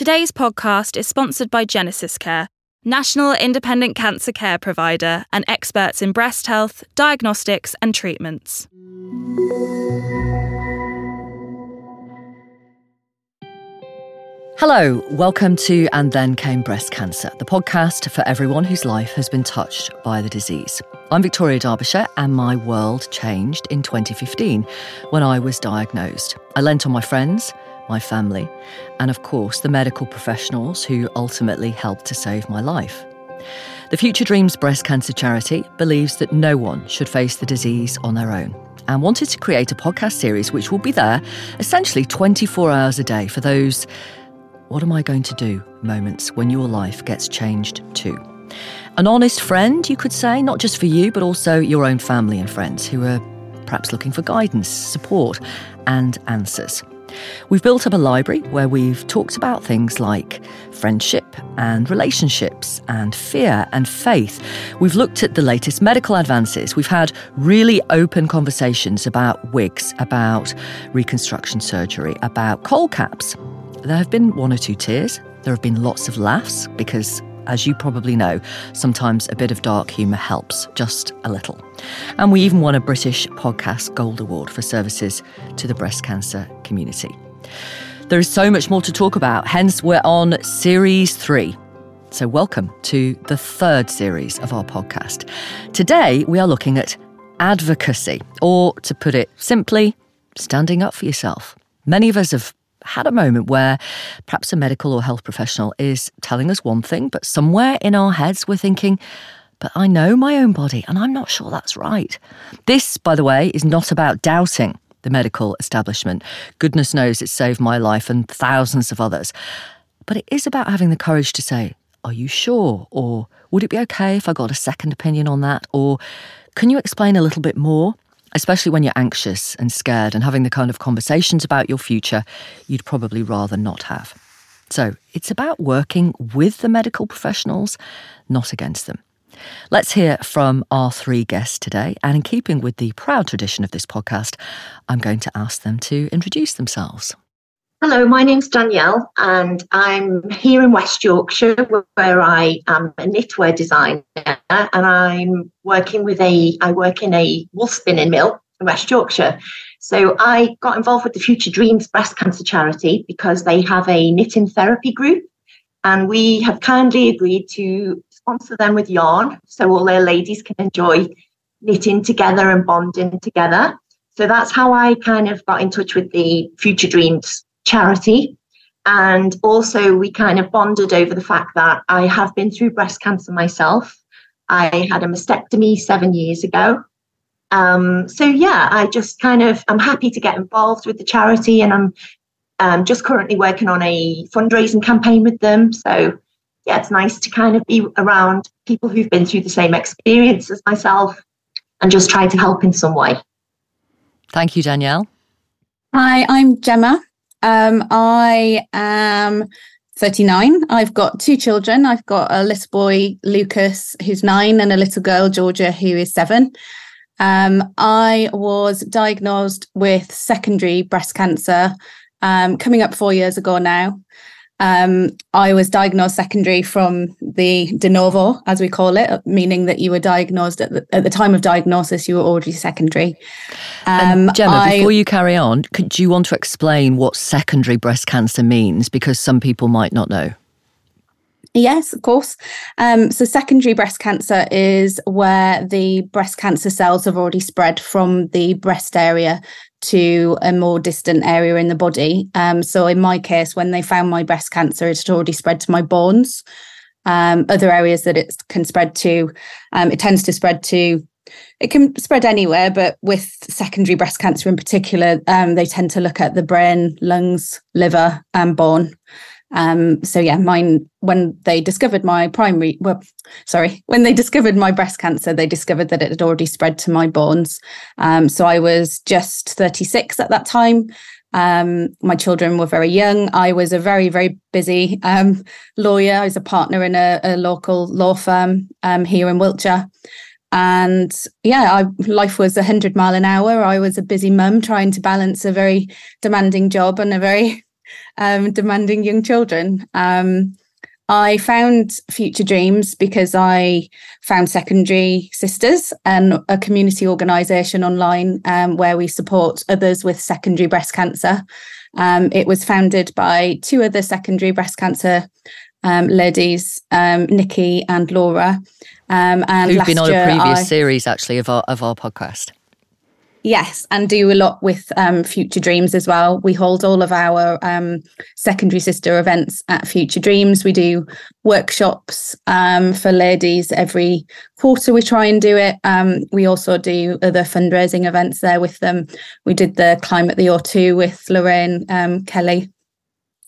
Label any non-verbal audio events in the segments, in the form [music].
Today's podcast is sponsored by Genesis Care, national independent cancer care provider and experts in breast health, diagnostics, and treatments. Hello, welcome to And Then Came Breast Cancer, the podcast for everyone whose life has been touched by the disease. I'm Victoria Derbyshire, and my world changed in 2015 when I was diagnosed. I lent on my friends, my family, and of course, the medical professionals who ultimately helped to save my life. The Future Dreams Breast Cancer Charity believes that no one should face the disease on their own and wanted to create a podcast series which will be there essentially 24 hours a day for those what am I going to do moments when your life gets changed too. An honest friend, you could say, not just for you, but also your own family and friends who are perhaps looking for guidance, support, and answers. We've built up a library where we've talked about things like friendship and relationships and fear and faith. We've looked at the latest medical advances. We've had really open conversations about wigs, about reconstruction surgery, about cold caps. There have been one or two tears. There have been lots of laughs because, as you probably know, sometimes a bit of dark humour helps, just a little. And we even won a British Podcast Gold Award for services to the breast cancer community. There is so much more to talk about, hence, we're on series three. So, welcome to the third series of our podcast. Today, we are looking at advocacy, or to put it simply, standing up for yourself. Many of us have had a moment where perhaps a medical or health professional is telling us one thing, but somewhere in our heads we're thinking, but I know my own body and I'm not sure that's right. This, by the way, is not about doubting the medical establishment. Goodness knows it saved my life and thousands of others. But it is about having the courage to say, Are you sure? Or would it be okay if I got a second opinion on that? Or can you explain a little bit more? Especially when you're anxious and scared and having the kind of conversations about your future you'd probably rather not have. So it's about working with the medical professionals, not against them. Let's hear from our three guests today. And in keeping with the proud tradition of this podcast, I'm going to ask them to introduce themselves. Hello, my name's Danielle, and I'm here in West Yorkshire where I am a knitwear designer and I'm working with a I work in a wool spinning mill in West Yorkshire. So I got involved with the Future Dreams Breast Cancer Charity because they have a knitting therapy group and we have kindly agreed to sponsor them with yarn so all their ladies can enjoy knitting together and bonding together. So that's how I kind of got in touch with the Future Dreams charity. And also, we kind of bonded over the fact that I have been through breast cancer myself. I had a mastectomy seven years ago. Um, so, yeah, I just kind of, I'm happy to get involved with the charity and I'm um, just currently working on a fundraising campaign with them. So, yeah, it's nice to kind of be around people who've been through the same experience as myself and just try to help in some way. Thank you, Danielle. Hi, I'm Gemma. Um, I am 39. I've got two children. I've got a little boy, Lucas, who's nine, and a little girl, Georgia, who is seven. Um, I was diagnosed with secondary breast cancer um, coming up four years ago now. Um, I was diagnosed secondary from the de novo, as we call it, meaning that you were diagnosed at the, at the time of diagnosis, you were already secondary. Um, Gemma, I, before you carry on, could, do you want to explain what secondary breast cancer means? Because some people might not know. Yes, of course. Um, so, secondary breast cancer is where the breast cancer cells have already spread from the breast area to a more distant area in the body. Um, so, in my case, when they found my breast cancer, it had already spread to my bones. Um, other areas that it can spread to, um, it tends to spread to it can spread anywhere, but with secondary breast cancer in particular, um, they tend to look at the brain, lungs, liver, and bone. Um, so yeah, mine when they discovered my primary well, sorry, when they discovered my breast cancer, they discovered that it had already spread to my bones. Um, so I was just 36 at that time. Um, my children were very young. I was a very, very busy um, lawyer. I was a partner in a, a local law firm um, here in Wiltshire. And yeah, I, life was a hundred mile an hour. I was a busy mum trying to balance a very demanding job and a very um, demanding young children. Um, I found Future Dreams because I found Secondary Sisters and a community organisation online um, where we support others with secondary breast cancer. Um, it was founded by two other secondary breast cancer um, ladies, um, Nikki and Laura. Um, and who've been on a previous I, series actually of our of our podcast. Yes, and do a lot with um, Future Dreams as well. We hold all of our um, secondary sister events at Future Dreams. We do workshops um, for ladies every quarter. We try and do it. Um, we also do other fundraising events there with them. We did the Climate the O2 with Lorraine um, Kelly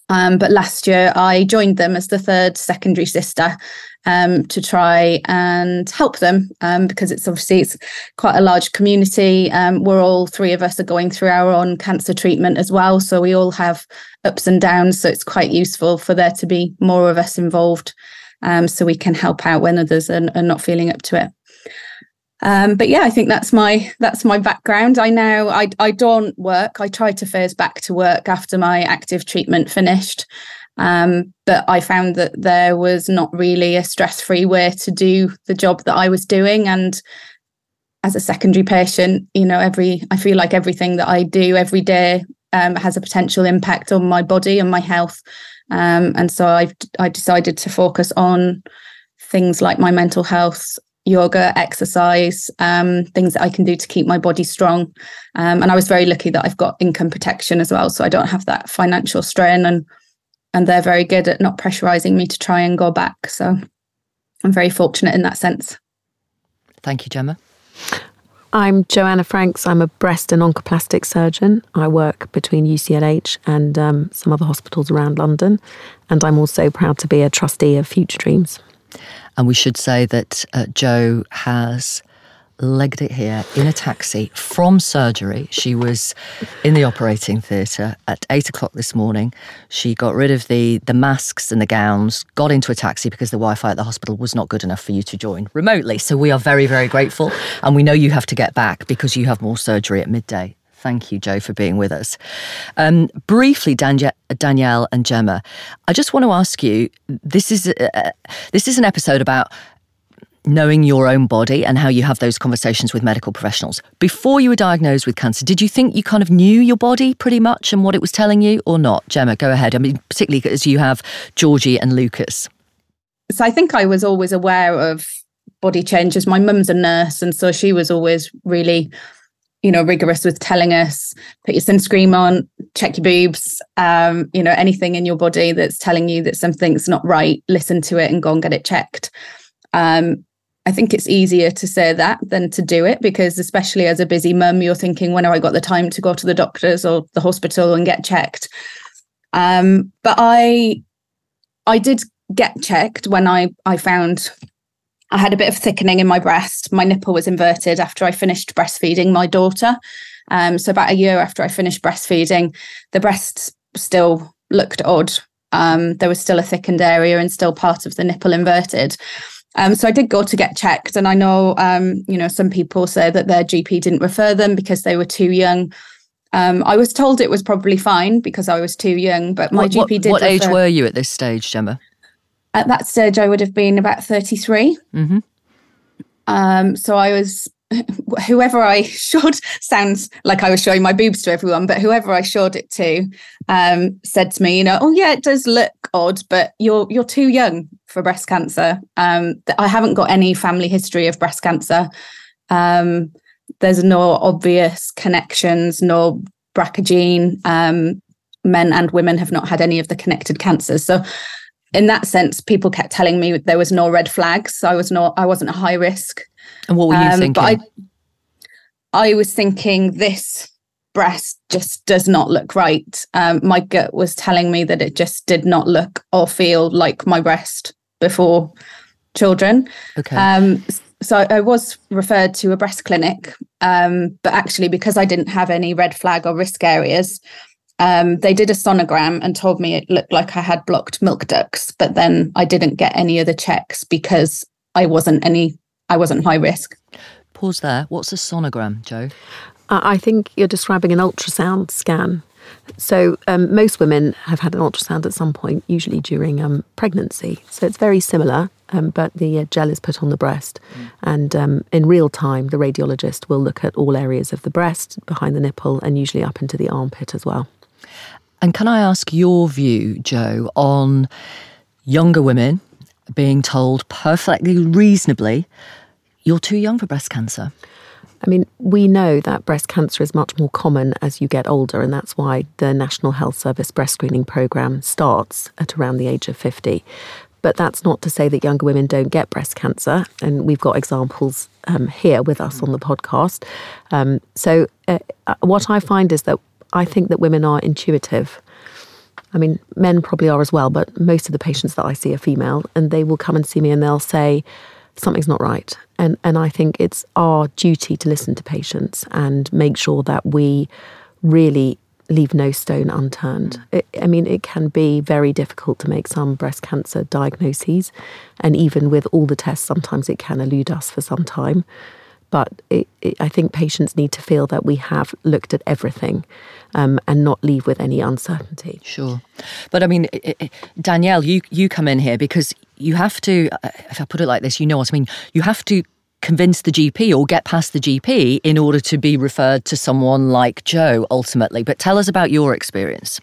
um, but last year, I joined them as the third secondary sister um, to try and help them um, because it's obviously it's quite a large community. Um, we're all three of us are going through our own cancer treatment as well, so we all have ups and downs. So it's quite useful for there to be more of us involved, um, so we can help out when others are, are not feeling up to it. Um, but yeah, I think that's my that's my background. I now I I don't work. I tried to phase back to work after my active treatment finished. Um, but I found that there was not really a stress-free way to do the job that I was doing. And as a secondary patient, you know, every I feel like everything that I do every day um, has a potential impact on my body and my health. Um, and so I I decided to focus on things like my mental health yoga, exercise, um, things that I can do to keep my body strong. Um, and I was very lucky that I've got income protection as well, so I don't have that financial strain. And and they're very good at not pressurizing me to try and go back. So I'm very fortunate in that sense. Thank you, Gemma. I'm Joanna Franks. I'm a breast and oncoplastic surgeon. I work between UCLH and um, some other hospitals around London. And I'm also proud to be a trustee of Future Dreams. And we should say that uh, Jo has legged it here in a taxi from surgery. She was in the operating theatre at eight o'clock this morning. She got rid of the the masks and the gowns, got into a taxi because the Wi-Fi at the hospital was not good enough for you to join remotely. So we are very, very grateful. And we know you have to get back because you have more surgery at midday. Thank you, Jo, for being with us. Um, briefly, Danielle and Gemma, I just want to ask you. This is uh, this is an episode about knowing your own body and how you have those conversations with medical professionals. Before you were diagnosed with cancer, did you think you kind of knew your body pretty much and what it was telling you, or not? Gemma, go ahead. I mean, particularly as you have Georgie and Lucas. So I think I was always aware of body changes. My mum's a nurse, and so she was always really you know, rigorous with telling us put your sunscreen on, check your boobs, um, you know, anything in your body that's telling you that something's not right, listen to it and go and get it checked. Um, I think it's easier to say that than to do it because, especially as a busy mum, you're thinking, when have I got the time to go to the doctors or the hospital and get checked? Um, but I, I did get checked when I I found I had a bit of thickening in my breast. My nipple was inverted after I finished breastfeeding my daughter. Um, so about a year after I finished breastfeeding, the breast still looked odd. Um, there was still a thickened area and still part of the nipple inverted. Um, so I did go to get checked, and I know um, you know some people say that their GP didn't refer them because they were too young. Um, I was told it was probably fine because I was too young, but my what, GP did. What age were you at this stage, Gemma? At that stage, I would have been about 33. Mm-hmm. Um, so I was, [laughs] whoever I [laughs] showed, sounds like I was showing my boobs to everyone, but whoever I showed it to um, said to me, you know, oh yeah, it does look odd, but you're you're too young for breast cancer. Um, I haven't got any family history of breast cancer. Um, there's no obvious connections, no BRCA gene. Um, men and women have not had any of the connected cancers. So in that sense, people kept telling me there was no red flags. I was not, I wasn't a high risk. And what were you um, thinking? But I, I was thinking this breast just does not look right. Um, my gut was telling me that it just did not look or feel like my breast before children. Okay. Um, so I was referred to a breast clinic, um, but actually because I didn't have any red flag or risk areas, um, they did a sonogram and told me it looked like I had blocked milk ducts, but then I didn't get any other checks because I wasn't any, I wasn't high risk. Pause there. What's a sonogram, Jo? Uh, I think you're describing an ultrasound scan. So, um, most women have had an ultrasound at some point, usually during um, pregnancy. So, it's very similar, um, but the uh, gel is put on the breast. Mm. And um, in real time, the radiologist will look at all areas of the breast, behind the nipple, and usually up into the armpit as well. And can I ask your view, Jo, on younger women being told perfectly reasonably, you're too young for breast cancer? I mean, we know that breast cancer is much more common as you get older, and that's why the National Health Service breast screening programme starts at around the age of 50. But that's not to say that younger women don't get breast cancer, and we've got examples um, here with us on the podcast. Um, so, uh, uh what I find is that I think that women are intuitive. I mean, men probably are as well, but most of the patients that I see are female, and they will come and see me and they'll say, something's not right. And, and I think it's our duty to listen to patients and make sure that we really leave no stone unturned. Mm. It, I mean, it can be very difficult to make some breast cancer diagnoses. And even with all the tests, sometimes it can elude us for some time. But it, it, I think patients need to feel that we have looked at everything um, and not leave with any uncertainty. Sure. But I mean, Danielle, you, you come in here because you have to, uh, if I put it like this, you know what I mean, you have to convince the GP or get past the GP in order to be referred to someone like Jo ultimately. But tell us about your experience.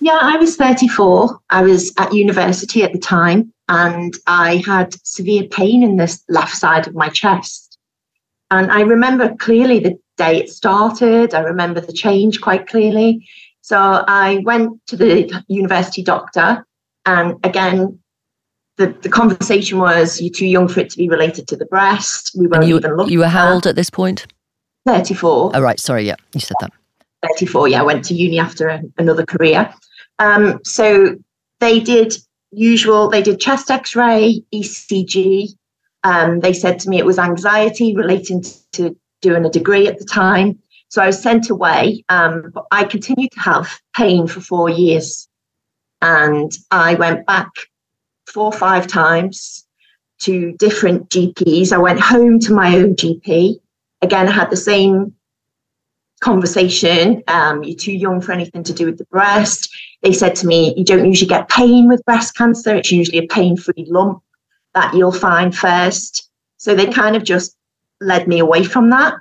Yeah, I was 34. I was at university at the time and I had severe pain in the left side of my chest. And I remember clearly the day it started. I remember the change quite clearly. So I went to the university doctor and again the, the conversation was you're too young for it to be related to the breast. We weren't you, even looking. You were how old at this point? 34. Oh, right. Sorry. Yeah, you said that. 34. Yeah, I went to uni after a, another career. Um, so they did usual, they did chest x ray, ECG. Um, they said to me it was anxiety relating to doing a degree at the time. So I was sent away. Um, but I continued to have pain for four years. And I went back four or five times to different GPs. I went home to my own GP. Again, I had the same conversation. Um, you're too young for anything to do with the breast. They said to me, you don't usually get pain with breast cancer. It's usually a pain free lump that you'll find first. So they kind of just led me away from that.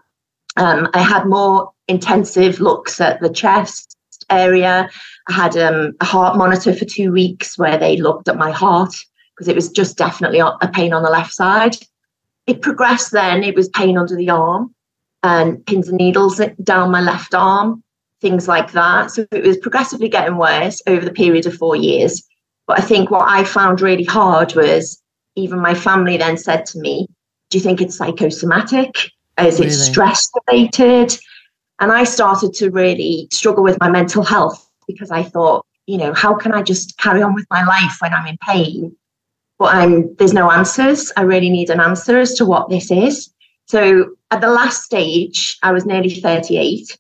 Um, I had more intensive looks at the chest area. I had um, a heart monitor for two weeks where they looked at my heart because it was just definitely a pain on the left side. It progressed then, it was pain under the arm and pins and needles down my left arm, things like that. So it was progressively getting worse over the period of four years. But I think what I found really hard was even my family then said to me, Do you think it's psychosomatic? Is really? it stress related? And I started to really struggle with my mental health because I thought, you know, how can I just carry on with my life when I'm in pain? But I'm there's no answers. I really need an answer as to what this is. So at the last stage, I was nearly 38.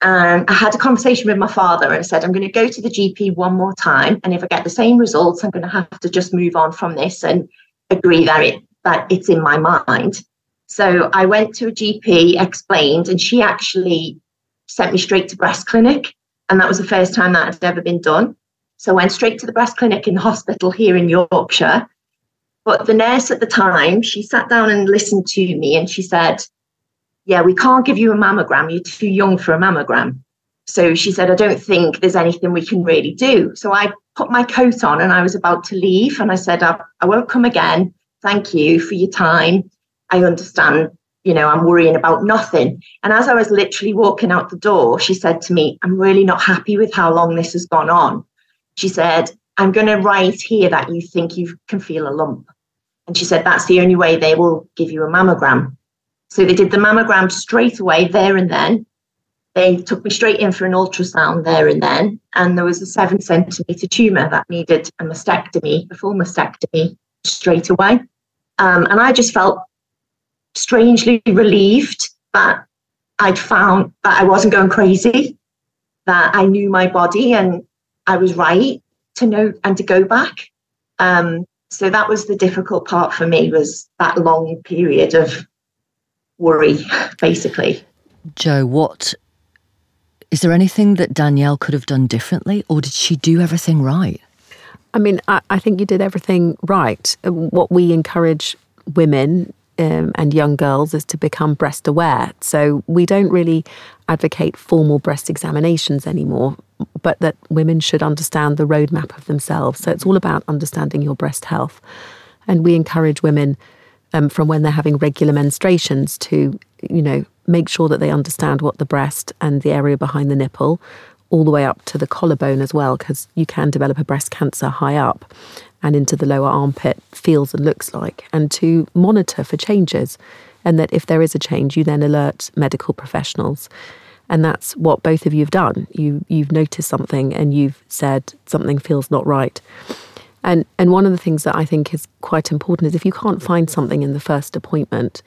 And I had a conversation with my father and said, I'm going to go to the GP one more time. And if I get the same results, I'm going to have to just move on from this and agree that it that it's in my mind. So I went to a GP, explained, and she actually sent me straight to breast clinic. And that was the first time that had ever been done. So I went straight to the breast clinic in the hospital here in Yorkshire. But the nurse at the time, she sat down and listened to me and she said, Yeah, we can't give you a mammogram. You're too young for a mammogram. So she said, I don't think there's anything we can really do. So I put my coat on and I was about to leave. And I said, I, I won't come again. Thank you for your time. I understand, you know, I'm worrying about nothing. And as I was literally walking out the door, she said to me, I'm really not happy with how long this has gone on. She said, I'm going to write here that you think you can feel a lump. And she said, that's the only way they will give you a mammogram. So they did the mammogram straight away, there and then. They took me straight in for an ultrasound there and then. And there was a seven centimeter tumor that needed a mastectomy, a full mastectomy straight away. Um, and I just felt strangely relieved that I'd found that I wasn't going crazy, that I knew my body and I was right to know and to go back. Um, so that was the difficult part for me was that long period of worry, basically. Jo, what Is there anything that Danielle could have done differently, or did she do everything right? I mean, I, I think you did everything right. Uh, what we encourage women um, and young girls is to become breast aware. So we don't really advocate formal breast examinations anymore, but that women should understand the roadmap of themselves. So it's all about understanding your breast health. And we encourage women um, from when they're having regular menstruations to, you know, make sure that they understand what the breast and the area behind the nipple, all the way up to the collarbone as well, because you can develop a breast cancer high up and into the lower armpit feels and looks like, and to monitor for changes. And that if there is a change, you then alert medical professionals. And that's what both of you have done. You you've noticed something and you've said something feels not right. And and one of the things that I think is quite important is if you can't find something in the first appointment,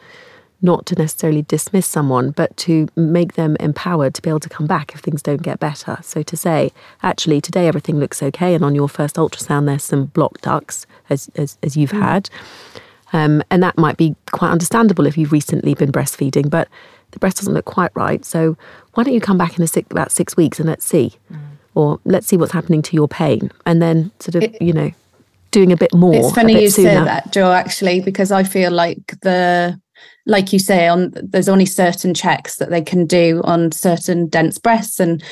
not to necessarily dismiss someone, but to make them empowered to be able to come back if things don't get better. So to say, actually, today everything looks okay, and on your first ultrasound, there's some blocked ducts, as, as, as you've mm. had. Um, and that might be quite understandable if you've recently been breastfeeding, but the breast doesn't look quite right. So why don't you come back in six, about six weeks and let's see? Mm. Or let's see what's happening to your pain. And then sort of, it, you know, doing a bit more. It's funny you sooner. say that, Jo, actually, because I feel like the like you say on there's only certain checks that they can do on certain dense breasts and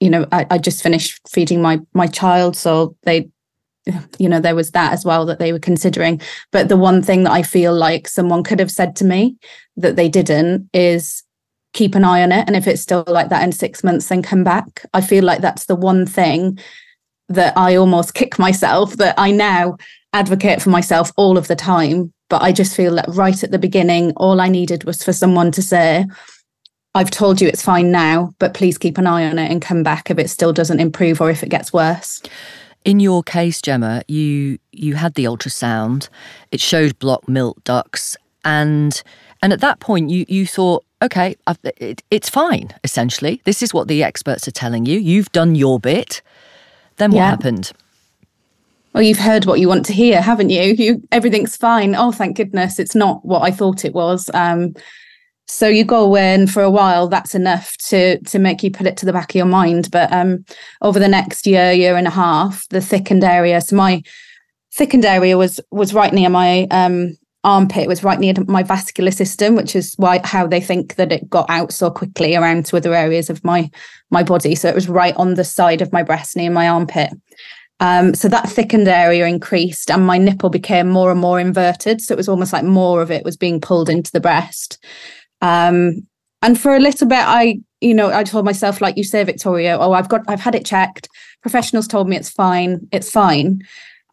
you know I, I just finished feeding my my child so they you know there was that as well that they were considering but the one thing that i feel like someone could have said to me that they didn't is keep an eye on it and if it's still like that in 6 months then come back i feel like that's the one thing that i almost kick myself that i now advocate for myself all of the time but I just feel that right at the beginning, all I needed was for someone to say, I've told you it's fine now, but please keep an eye on it and come back if it still doesn't improve or if it gets worse. In your case, Gemma, you you had the ultrasound. It showed blocked milk ducts, and and at that point, you you thought, okay, it, it's fine. Essentially, this is what the experts are telling you. You've done your bit. Then what yeah. happened? well you've heard what you want to hear haven't you you everything's fine oh thank goodness it's not what i thought it was um, so you go away and for a while that's enough to to make you put it to the back of your mind but um, over the next year year and a half the thickened area so my thickened area was was right near my um, armpit was right near my vascular system which is why how they think that it got out so quickly around to other areas of my my body so it was right on the side of my breast near my armpit um, so that thickened area increased and my nipple became more and more inverted. So it was almost like more of it was being pulled into the breast. Um, and for a little bit, I, you know, I told myself, like you say, Victoria, oh, I've got, I've had it checked. Professionals told me it's fine, it's fine.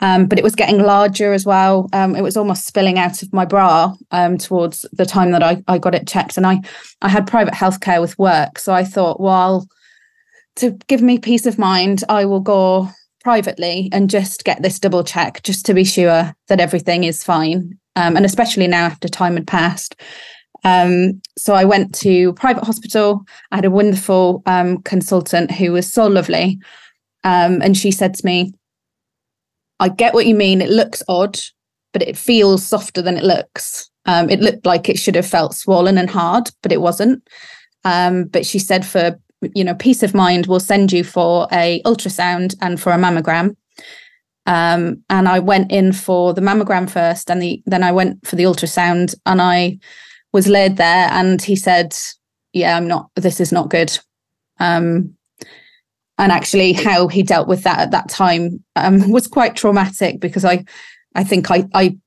Um, but it was getting larger as well. Um, it was almost spilling out of my bra um, towards the time that I, I got it checked. And I, I had private healthcare with work. So I thought, well, to give me peace of mind, I will go privately and just get this double check just to be sure that everything is fine. Um, and especially now after time had passed. Um, so I went to private hospital. I had a wonderful um, consultant who was so lovely. And she said to me, I get what you mean. It looks odd, but it feels softer than it looks. Um, it looked like it should have felt swollen and hard, but it wasn't. Um, but she said for you know, peace of mind, we'll send you for a ultrasound and for a mammogram. Um, and I went in for the mammogram first, and the then I went for the ultrasound, and I was laid there, and he said, "Yeah, I'm not. This is not good." Um, and actually, how he dealt with that at that time um, [laughs] was quite traumatic because I, I think I I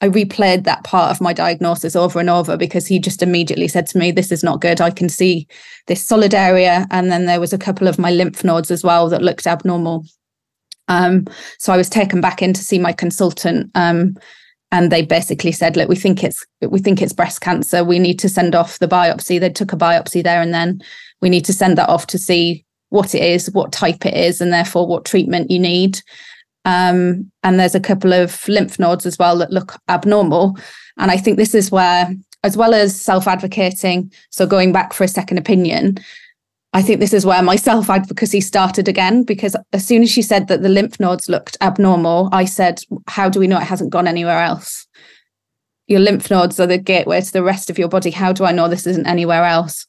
I replayed that part of my diagnosis over and over because he just immediately said to me, This is not good. I can see this solid area. And then there was a couple of my lymph nodes as well that looked abnormal. Um, so I was taken back in to see my consultant. Um, and they basically said, look, we think it's we think it's breast cancer. We need to send off the biopsy. They took a biopsy there and then we need to send that off to see what it is, what type it is, and therefore what treatment you need. Um, and there's a couple of lymph nodes as well that look abnormal. And I think this is where, as well as self advocating, so going back for a second opinion, I think this is where my [laughs] self advocacy started again because as soon as she said that the lymph nodes looked abnormal, I said, How do we know it hasn't gone anywhere else? Your lymph nodes are the gateway to the rest of your body. How do I know this isn't anywhere else?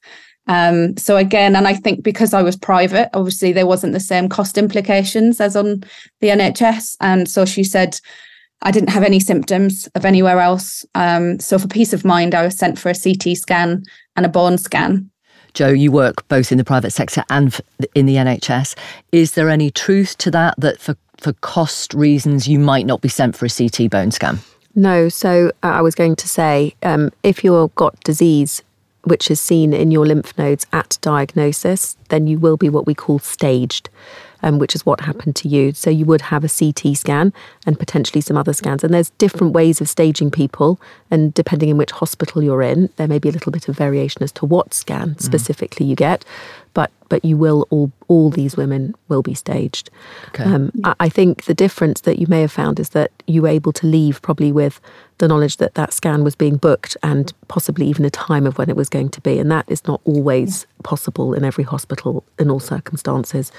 Um, so again, and I think because I was private, obviously there wasn't the same cost implications as on the NHS. And so she said, I didn't have any symptoms of anywhere else. Um, so for peace of mind, I was sent for a CT scan and a bone scan. Jo, you work both in the private sector and in the NHS. Is there any truth to that, that for, for cost reasons you might not be sent for a CT bone scan? No. So uh, I was going to say um, if you've got disease which is seen in your lymph nodes at diagnosis, then you will be what we call staged um, which is what happened to you. So you would have a CT scan and potentially some other scans. And there's different ways of staging people, and depending in which hospital you're in, there may be a little bit of variation as to what scan mm. specifically you get. But but you will all all these women will be staged. Okay. Um, I, I think the difference that you may have found is that you were able to leave probably with the knowledge that that scan was being booked and possibly even a time of when it was going to be. And that is not always possible in every hospital in all circumstances.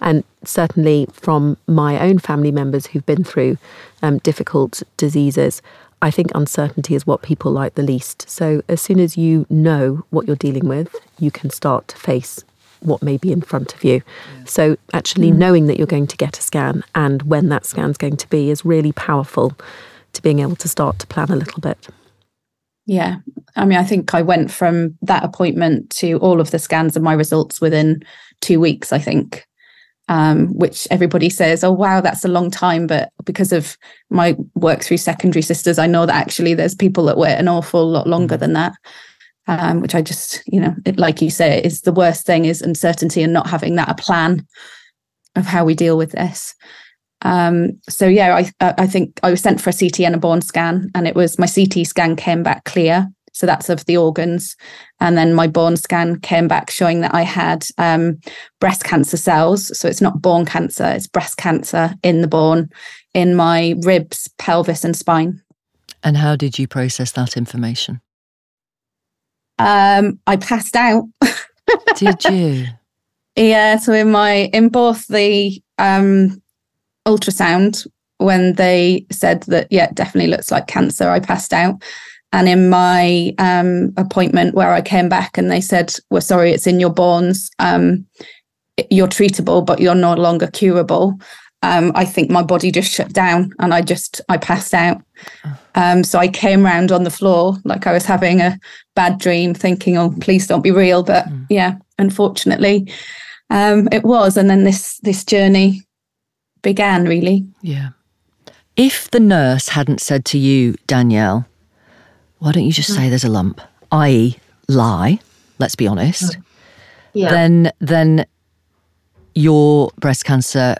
And certainly from my own family members who've been through um, difficult diseases, I think uncertainty is what people like the least. So as soon as you know what you're dealing with, you can start to face what may be in front of you. Yeah. So actually mm. knowing that you're going to get a scan and when that scan's going to be is really powerful to being able to start to plan a little bit. Yeah. I mean, I think I went from that appointment to all of the scans and my results within two weeks, I think um, which everybody says, oh, wow, that's a long time. But because of my work through secondary sisters, I know that actually there's people that wait an awful lot longer mm. than that. Um, which I just, you know, it, like you say, is the worst thing is uncertainty and not having that a plan of how we deal with this. Um, so yeah, I I think I was sent for a CT and a bone scan, and it was my CT scan came back clear, so that's of the organs. And then my bone scan came back showing that I had um, breast cancer cells. So it's not bone cancer, it's breast cancer in the bone, in my ribs, pelvis, and spine. And how did you process that information? Um, I passed out. [laughs] did you? Yeah. So in my in both the um, ultrasound when they said that yeah, it definitely looks like cancer, I passed out. And in my um, appointment where I came back and they said, We're sorry, it's in your bones. Um, you're treatable, but you're no longer curable. Um, I think my body just shut down and I just I passed out. Um, so I came round on the floor like I was having a bad dream, thinking, "Oh, please don't be real." But mm. yeah, unfortunately, um, it was. And then this this journey began. Really, yeah. If the nurse hadn't said to you, Danielle, why don't you just hmm. say there's a lump, i.e., lie? Let's be honest. Hmm. Yeah. Then, then your breast cancer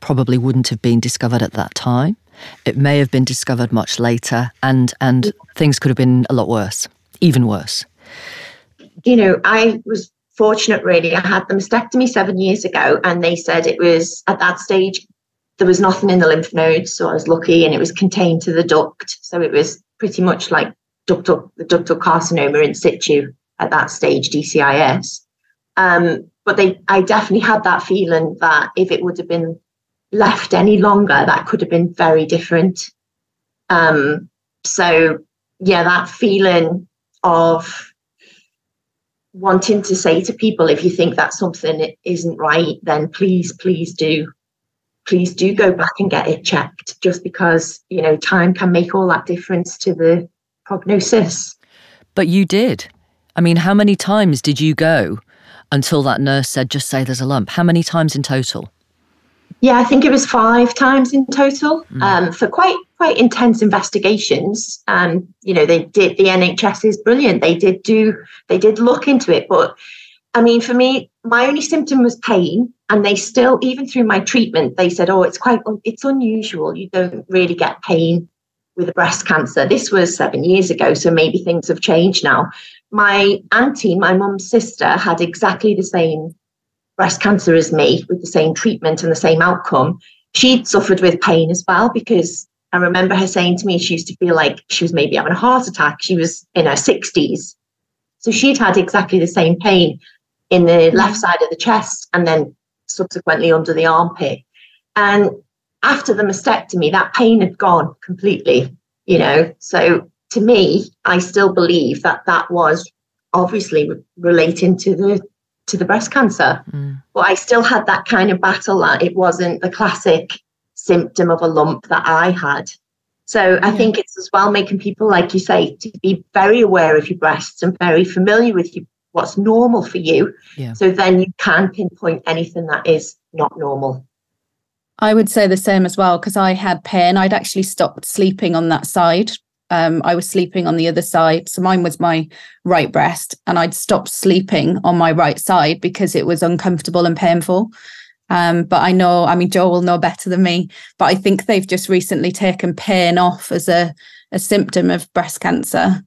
probably wouldn't have been discovered at that time. It may have been discovered much later, and and things could have been a lot worse, even worse. You know, I was fortunate. Really, I had the mastectomy seven years ago, and they said it was at that stage there was nothing in the lymph nodes, so I was lucky, and it was contained to the duct, so it was pretty much like ductal, the ductal carcinoma in situ at that stage, DCIS. Um, but they, I definitely had that feeling that if it would have been left any longer, that could have been very different. Um, so, yeah, that feeling of wanting to say to people, if you think that something isn't right, then please, please do. Please do go back and get it checked just because, you know, time can make all that difference to the prognosis. But you did. I mean, how many times did you go until that nurse said, just say there's a lump? How many times in total? Yeah, I think it was five times in total mm. um, for quite quite intense investigations. Um, you know, they did the NHS is brilliant. They did do they did look into it, but I mean, for me, my only symptom was pain, and they still, even through my treatment, they said, "Oh, it's quite it's unusual. You don't really get pain with breast cancer. This was seven years ago, so maybe things have changed now. My auntie, my mum's sister, had exactly the same breast cancer as me with the same treatment and the same outcome. She'd suffered with pain as well because I remember her saying to me she used to feel like she was maybe having a heart attack. She was in her 60s. So she'd had exactly the same pain in the left side of the chest and then subsequently under the armpit. And after the mastectomy, that pain had gone completely, you know. So to me, I still believe that that was obviously relating to the to the breast cancer. Mm. But I still had that kind of battle that it wasn't the classic symptom of a lump that I had. So I yeah. think it's as well making people, like you say, to be very aware of your breasts and very familiar with you, what's normal for you. Yeah. So then you can pinpoint anything that is not normal. I would say the same as well because I had pain. I'd actually stopped sleeping on that side um, I was sleeping on the other side. So mine was my right breast, and I'd stopped sleeping on my right side because it was uncomfortable and painful. Um, but I know, I mean, Jo will know better than me, but I think they've just recently taken pain off as a, a symptom of breast cancer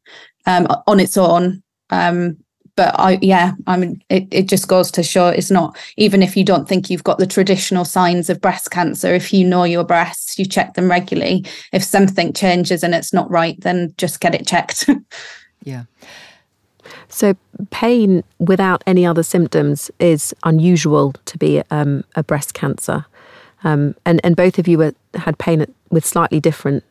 um, on its own. Um, but I yeah, I mean it, it just goes to show it's not even if you don't think you've got the traditional signs of breast cancer, if you know your breasts, you check them regularly. If something changes and it's not right, then just get it checked. [laughs] yeah. So, pain without any other symptoms is unusual to be um, a breast cancer. Um, and, and both of you were, had pain with slightly different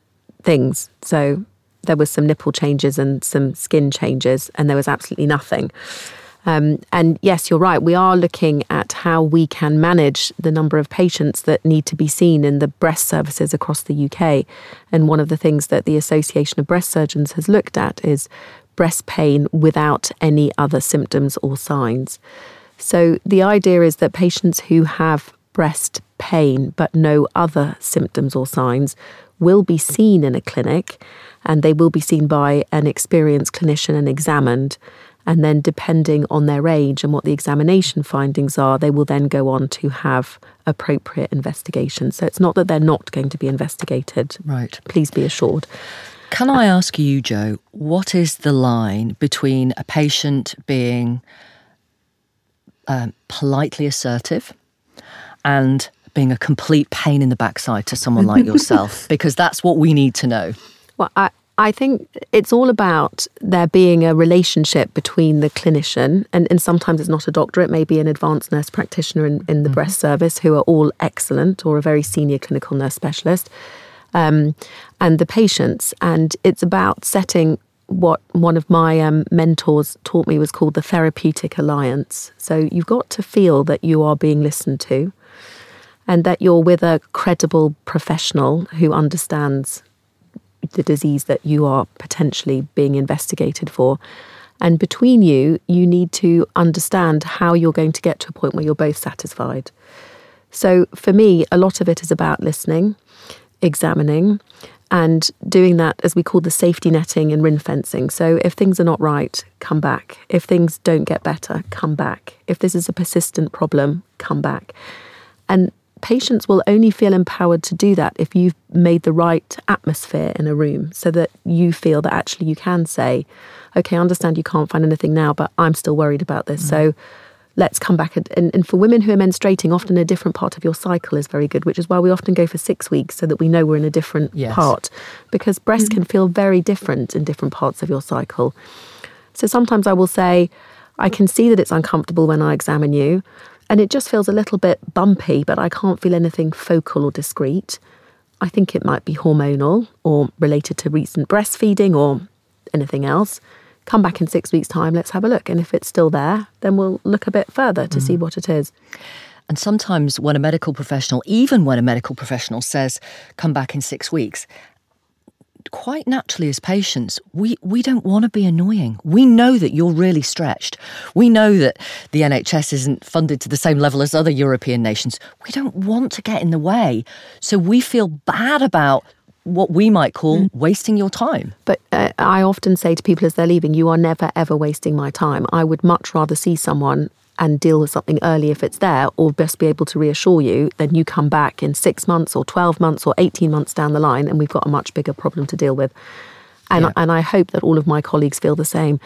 things. So, there was some nipple changes and some skin changes, and there was absolutely nothing. Um, and yes, you're right. We are looking at how we can manage the number of patients that need to be seen in the breast services across the UK. And one of the things that the Association of Breast Surgeons has looked at is breast pain without any other symptoms or signs. So the idea is that patients who have breast pain but no other symptoms or signs will be seen in a clinic and they will be seen by an experienced clinician and examined. And then, depending on their age and what the examination findings are, they will then go on to have appropriate investigation. So it's not that they're not going to be investigated. Right. Please be assured. Can I ask you, Jo, what is the line between a patient being um, politely assertive and being a complete pain in the backside to someone like [laughs] yourself? because that's what we need to know. Well, I, I think it's all about there being a relationship between the clinician, and, and sometimes it's not a doctor, it may be an advanced nurse practitioner in, in the mm-hmm. breast service who are all excellent, or a very senior clinical nurse specialist, um, and the patients. And it's about setting what one of my um, mentors taught me was called the therapeutic alliance. So you've got to feel that you are being listened to and that you're with a credible professional who understands the disease that you are potentially being investigated for. And between you, you need to understand how you're going to get to a point where you're both satisfied. So for me, a lot of it is about listening, examining, and doing that as we call the safety netting and ring fencing. So if things are not right, come back. If things don't get better, come back. If this is a persistent problem, come back. And patients will only feel empowered to do that if you've made the right atmosphere in a room so that you feel that actually you can say, okay, I understand you can't find anything now, but I'm still worried about this. Mm. So let's come back. And, and, and, for women who are menstruating, often a different part of your cycle is very good, which is why we often go for six weeks so that we know we're in a different yes. part because breast mm-hmm. can feel very different in different parts of your cycle. So sometimes I will say, I can see that it's uncomfortable when I examine you and it just feels a little bit bumpy, but I can't feel anything focal or discrete. I think it might be hormonal or related to recent breastfeeding or anything else. Come back in six weeks' time, let's have a look. And if it's still there, then we'll look a bit further to mm. see what it is. And sometimes when a medical professional, even when a medical professional says, come back in six weeks, quite naturally as patients, we, we don't want to be annoying. We know that you're really stretched. We know that the NHS isn't funded to the same level as other European nations. We don't want to get in the way. So we feel bad about what we might call mm. wasting your time. But uh, I often say to people as they're leaving, you are never ever wasting my time. I would much rather see someone and deal with something early if it's there, or best be able to reassure you, then you come back in six months or 12 months or 18 months down the line, and we've got a much bigger problem to deal with. And, yeah. and I hope that all of my colleagues feel the same.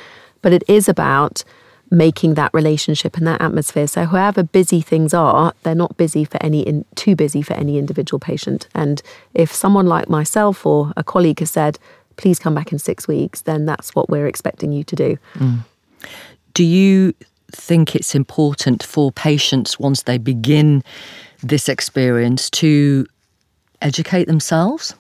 But it is about making that relationship and that atmosphere. So, however busy things are, they're not busy for any in, too busy for any individual patient. And if someone like myself or a colleague has said, "Please come back in six weeks," then that's what we're expecting you to do. Mm. Do you think it's important for patients once they begin this experience to educate themselves?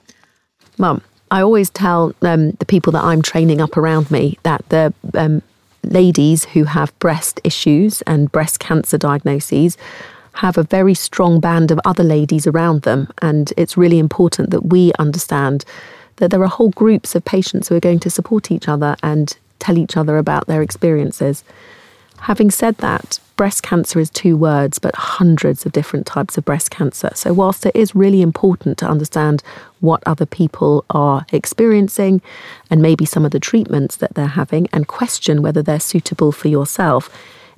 Mum, I always tell um, the people that I'm training up around me that the um, ladies who have breast issues and breast cancer diagnoses have a very strong band of other ladies around them. And it's really important that we understand that there are whole groups of patients who are going to support each other and tell each other about their experiences. Having said that, breast cancer is two words, but hundreds of different types of breast cancer. So, whilst it is really important to understand what other people are experiencing and maybe some of the treatments that they're having and question whether they're suitable for yourself,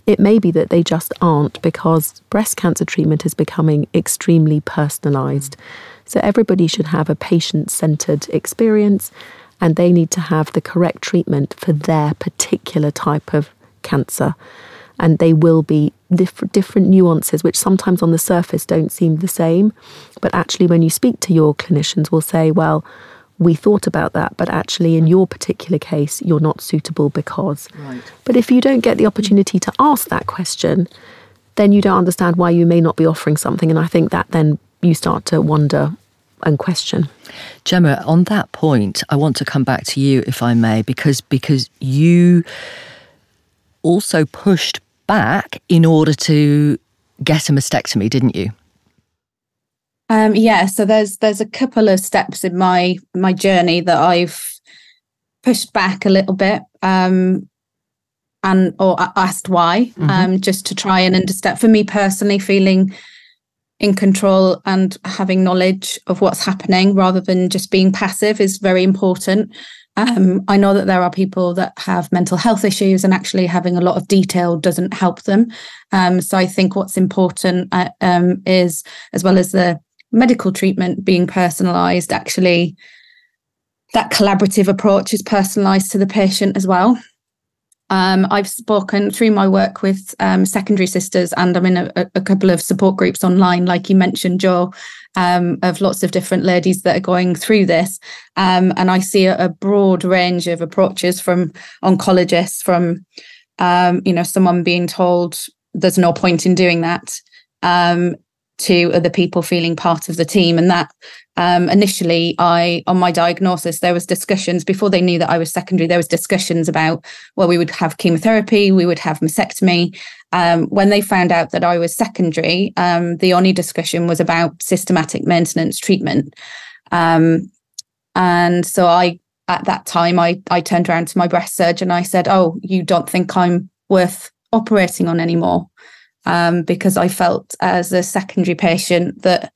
it may be that they just aren't because breast cancer treatment is becoming extremely personalised. So, everybody should have a patient centred experience and they need to have the correct treatment for their particular type of cancer and they will be diff- different nuances which sometimes on the surface don't seem the same but actually when you speak to your clinicians will say well we thought about that but actually in your particular case you're not suitable because right. but if you don't get the opportunity to ask that question then you don't understand why you may not be offering something and i think that then you start to wonder and question. Gemma, on that point, I want to come back to you, if I may, because because you also pushed back in order to get a mastectomy, didn't you? Um, yeah, so there's there's a couple of steps in my my journey that I've pushed back a little bit, um, and or asked why, mm-hmm. um, just to try and understand. For me personally, feeling in control and having knowledge of what's happening rather than just being passive is very important. Um, I know that there are people that have mental health issues, and actually having a lot of detail doesn't help them. Um, so I think what's important uh, um, is, as well as the medical treatment being personalised, actually that collaborative approach is personalised to the patient as well. Um, I've spoken through my work with um, secondary sisters, and I'm in a, a, couple of support groups online, like you mentioned, Jo, um, of lots of different ladies that are going through this. Um, and I see a, a, broad range of approaches from oncologists, from um, you know someone being told there's no point in doing that, um, to other people feeling part of the team, and that um, initially i on my diagnosis there was discussions before they knew that i was secondary there was discussions about well we would have chemotherapy we would have mastectomy um, when they found out that i was secondary um, the only discussion was about systematic maintenance treatment. Um, and so i at that time i i turned around to my breast surgeon i said oh you don't think i'm worth operating on anymore? Um, because i felt as a secondary patient that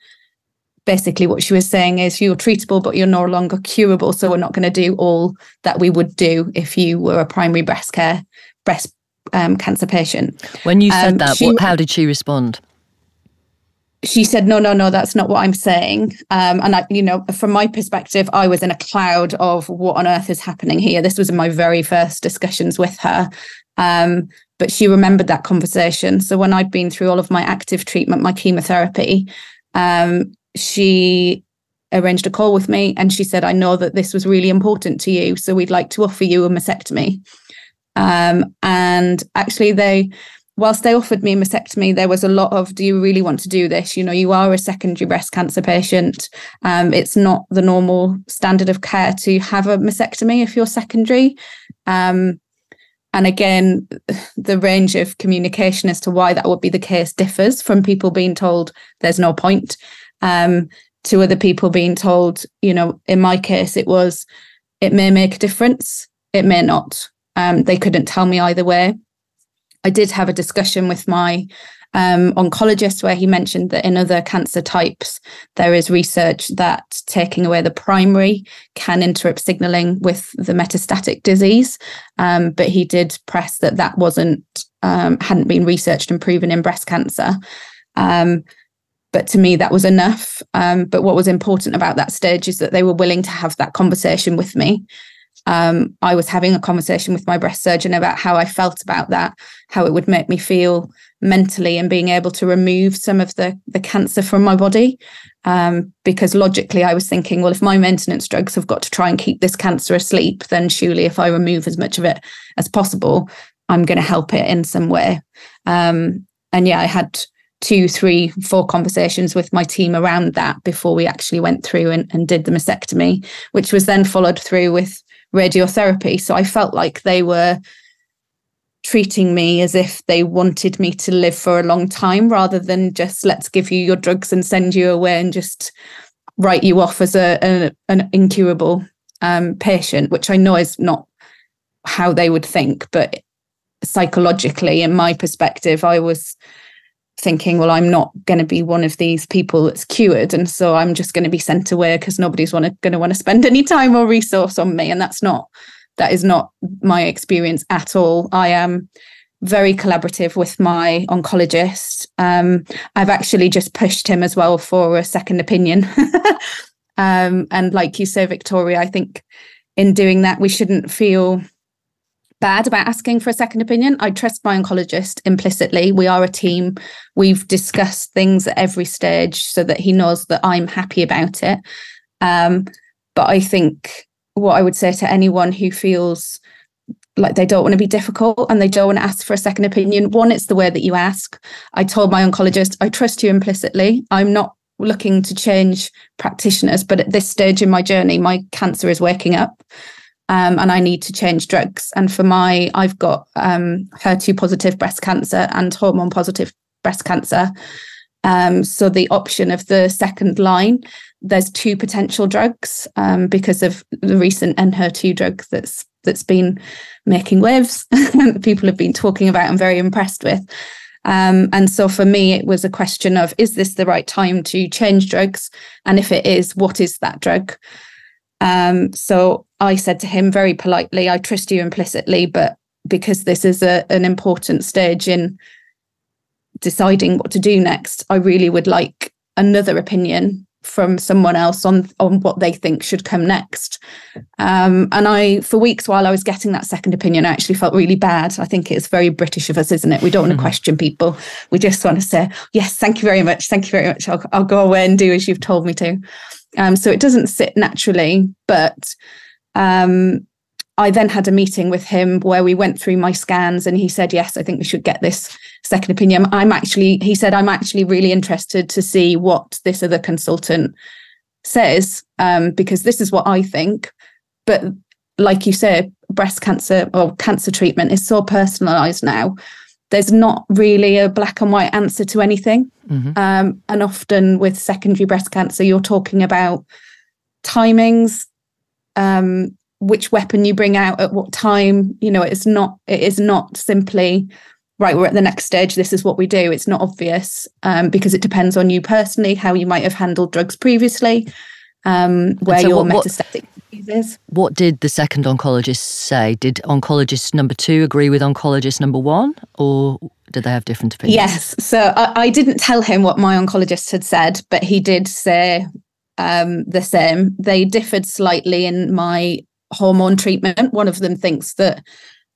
basically what she was saying is you're treatable but you're no longer curable so we're not going to do all that we would do if you were a primary breast care breast um, cancer patient. When you said um, that she, what, how did she respond? She said no no no that's not what i'm saying. Um, and i you know from my perspective i was in a cloud of what on earth is happening here. This was in my very first discussions with her. Um, but she remembered that conversation. So when i'd been through all of my active treatment my chemotherapy um, she arranged a call with me and she said, I know that this was really important to you. So we'd like to offer you a mastectomy. Um, and actually, they, whilst they offered me a mastectomy, there was a lot of, do you really want to do this? You know, you are a secondary breast cancer patient. Um, it's not the normal standard of care to have a mastectomy if you're secondary. Um, and again, the range of communication as to why that would be the case differs from people being told there's no point um, to other people being told, you know, in my case, it was, it may make a difference, it may not. Um, they couldn't tell me either way. I did have a discussion with my um, oncologist where he mentioned that in other cancer types, there is research that taking away the primary can interrupt signaling with the metastatic disease. Um, but he did press that that wasn't, um, hadn't been researched and proven in breast cancer. Um, but to me that was enough um, but what was important about that stage is that they were willing to have that conversation with me um, i was having a conversation with my breast surgeon about how i felt about that how it would make me feel mentally and being able to remove some of the the cancer from my body. Um, because logically i was thinking well if my maintenance drugs have got to try and keep this cancer asleep then surely if i remove as much of it as possible i'm going to help it in some way. Um, and yeah i had two, three, four conversations with my team around that before we actually went through and, and did the mastectomy, which was then followed through with radiotherapy. So I felt like they were treating me as if they wanted me to live for a long time rather than just let's give you your drugs and send you away and just write you off as a, a an incurable um, patient, which I know is not how they would think, but psychologically, in my perspective, I was thinking, well, I'm not going to be one of these people that's cured, and so I'm just going to be sent away because nobody's going to want to spend any time or resource on me, and that's not that is not my experience at all. I am very collaborative with my oncologist. Um, I've actually just pushed him as well for a second opinion. [laughs] um, and like you say, Victoria, I think in doing that, we shouldn't feel bad about asking for a second opinion. I trust my oncologist implicitly. We are a team. We've discussed things at every stage so that he knows that I'm happy about it. Um, but I think what I would say to anyone who feels like they don't want to be difficult and they don't want to ask for a second opinion. One, it's the way that you ask. I told my oncologist, I trust you implicitly. I'm not looking to change practitioners, but at this stage in my journey, my cancer is waking up. Um, and I need to change drugs. And for my, I've got um, HER2 positive breast cancer and hormone positive breast cancer. Um, so the option of the second line, there's two potential drugs um, because of the recent Enhertu drug that's that's been making waves. [laughs] People have been talking about. I'm very impressed with. Um, and so for me, it was a question of is this the right time to change drugs? And if it is, what is that drug? Um, so I said to him very politely, I trust you implicitly, but because this is a, an important stage in deciding what to do next, I really would like another opinion from someone else on on what they think should come next. Um, and I, for weeks while I was getting that second opinion, I actually felt really bad. I think it's very British of us, isn't it? We don't want to mm-hmm. question people. We just want to say, yes, thank you very much, thank you very much. I'll, I'll go away and do as you've told me to. Um, so it doesn't sit naturally, but um, I then had a meeting with him where we went through my scans and he said, Yes, I think we should get this second opinion. I'm actually, he said, I'm actually really interested to see what this other consultant says, um, because this is what I think. But like you said, breast cancer or cancer treatment is so personalized now. There's not really a black and white answer to anything. Mm-hmm. Um, and often with secondary breast cancer, you're talking about timings, um, which weapon you bring out at what time you know it's not it is not simply right we're at the next stage this is what we do it's not obvious um, because it depends on you personally how you might have handled drugs previously um, where so your what, metastatic disease what did the second oncologist say did oncologist number two agree with oncologist number one or did they have different opinions yes so I, I didn't tell him what my oncologist had said but he did say um, the same. They differed slightly in my hormone treatment. One of them thinks that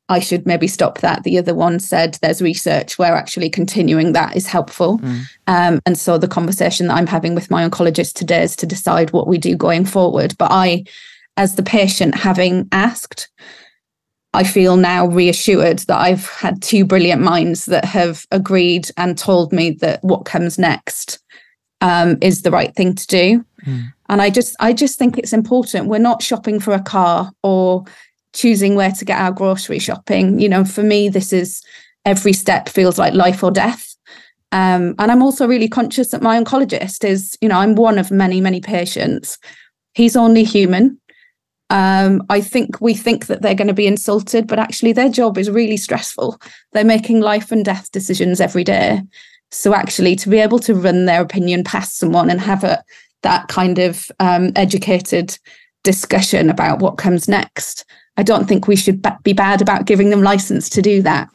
I should maybe stop that. The other one said there's research where actually continuing that is helpful. Mm. Um, and so the conversation that I'm having with my oncologist today is to decide what we do going forward. But I, as the patient, having asked, I feel now reassured that I've had two brilliant minds that have agreed and told me that what comes next um, is the right thing to do. Mm. And I just I just think it's important. We're not shopping for a car or choosing where to get our grocery shopping. You know, for me, this is every step feels like life or death. Um, and I'm also really conscious that my oncologist is, you know, I'm one of many, many patients. He's only human. Um, I think we think that they're going to be insulted, but actually their job is really stressful. They're making life and death decisions every day. So actually, to be able to run their opinion past someone and have a that kind of um, educated discussion about what comes next, I don't think we should be bad about giving them license to do that.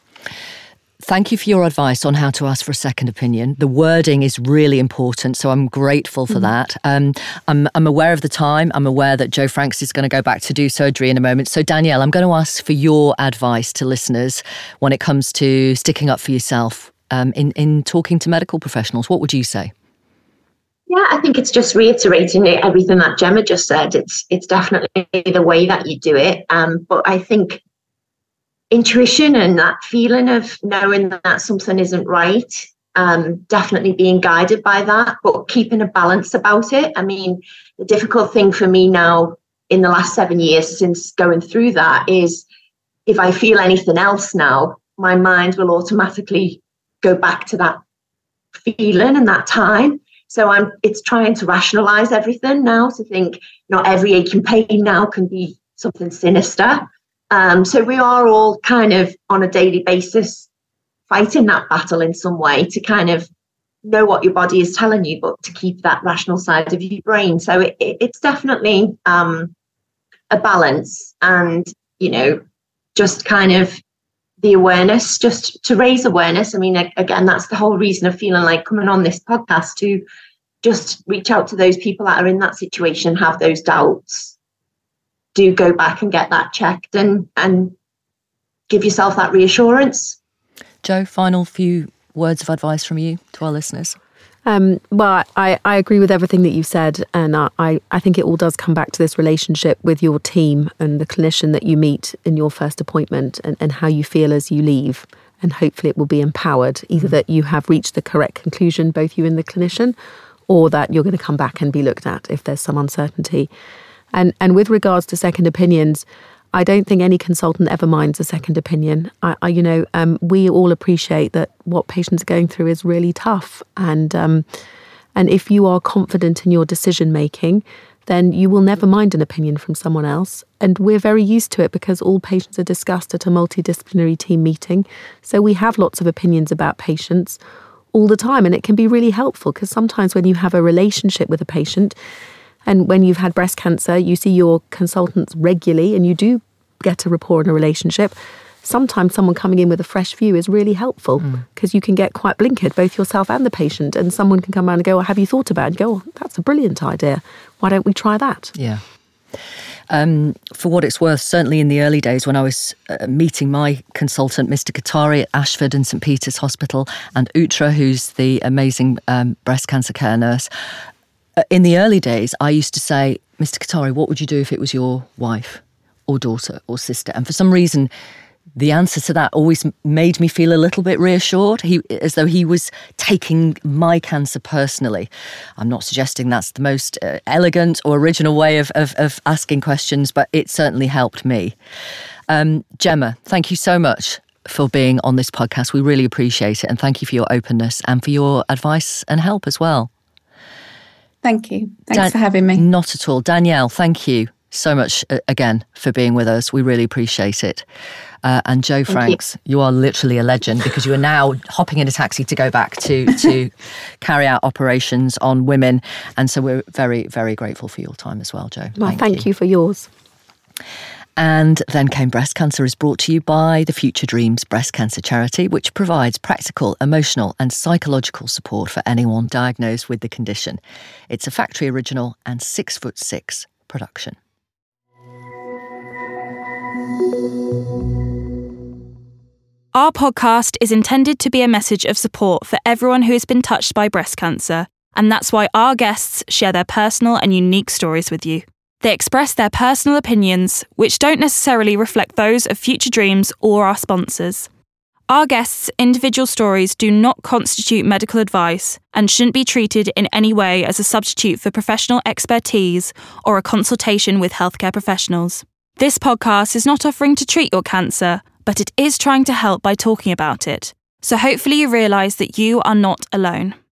Thank you for your advice on how to ask for a second opinion. The wording is really important, so I'm grateful for mm-hmm. that. Um, I'm, I'm aware of the time. I'm aware that Jo Franks is going to go back to do surgery in a moment. So, Danielle, I'm going to ask for your advice to listeners when it comes to sticking up for yourself um, in in talking to medical professionals? What would you say? Yeah, I think it's just reiterating everything that Gemma just said. It's it's definitely the way that you do it. Um, but I think intuition and that feeling of knowing that something isn't right, um, definitely being guided by that, but keeping a balance about it. I mean, the difficult thing for me now in the last seven years since going through that is if I feel anything else now, my mind will automatically go back to that feeling and that time. So I'm it's trying to rationalize everything now to think not every aching pain now can be something sinister. Um, so we are all kind of on a daily basis fighting that battle in some way to kind of know what your body is telling you, but to keep that rational side of your brain. So it, it, it's definitely um, a balance, and you know, just kind of the awareness, just to raise awareness. I mean, again, that's the whole reason of feeling like coming on this podcast to just reach out to those people that are in that situation, have those doubts. Do go back and get that checked and and give yourself that reassurance. Jo, final few words of advice from you to our listeners. Um, well, I, I agree with everything that you've said. And I, I think it all does come back to this relationship with your team and the clinician that you meet in your first appointment and, and how you feel as you leave. And hopefully it will be empowered, either that you have reached the correct conclusion, both you and the clinician, or that you're going to come back and be looked at if there's some uncertainty. And, and with regards to second opinions, I don't think any consultant ever minds a second opinion. I, I you know, um, we all appreciate that what patients are going through is really tough, and um, and if you are confident in your decision making, then you will never mind an opinion from someone else. And we're very used to it because all patients are discussed at a multidisciplinary team meeting. So we have lots of opinions about patients all the time. And it can be really helpful because sometimes when you have a relationship with a patient, and when you've had breast cancer, you see your consultants regularly and you do get a rapport in a relationship. Sometimes someone coming in with a fresh view is really helpful because mm. you can get quite blinkered, both yourself and the patient. And someone can come around and go, well, Have you thought about it? And go, oh, That's a brilliant idea. Why don't we try that? Yeah. Um, for what it's worth, certainly in the early days when I was uh, meeting my consultant, Mr. Katari at Ashford and St Peter's Hospital, and Utra, who's the amazing um, breast cancer care nurse, in the early days, I used to say, Mr. Katari, what would you do if it was your wife or daughter or sister? And for some reason, the answer to that always made me feel a little bit reassured, he, as though he was taking my cancer personally. I'm not suggesting that's the most uh, elegant or original way of, of, of, asking questions, but it certainly helped me. Um, Gemma, thank you so much for being on this podcast. We really appreciate it. And thank you for your openness and for your advice and help as well. Thank you. Thanks Dan- for having me. Not at all. Danielle, thank you so much uh, again for being with us. We really appreciate it. Uh, and Jo Thank Franks, you. you. are literally a legend because you are now hopping in a taxi to go back to to [laughs] carry out operations on women, and so we're very very grateful for your time as well, Jo. Well, thank, thank you. you for yours. And Then Came Breast Cancer is brought to you by the Future Dreams Breast Cancer Charity, which provides practical, emotional, and psychological support for anyone diagnosed with the condition. It's a factory original and six foot six production. Our podcast is intended to be a message of support for everyone who has been touched by breast cancer, and that's why our guests share their personal and unique stories with you. They express their personal opinions, which don't necessarily reflect those of Future Dreams or our sponsors. Our guests' individual stories do not constitute medical advice and shouldn't be treated in any way as a substitute for professional expertise or a consultation with healthcare professionals. This podcast is not offering to treat your cancer, but it is trying to help by talking about it. So hopefully you realise that you are not alone.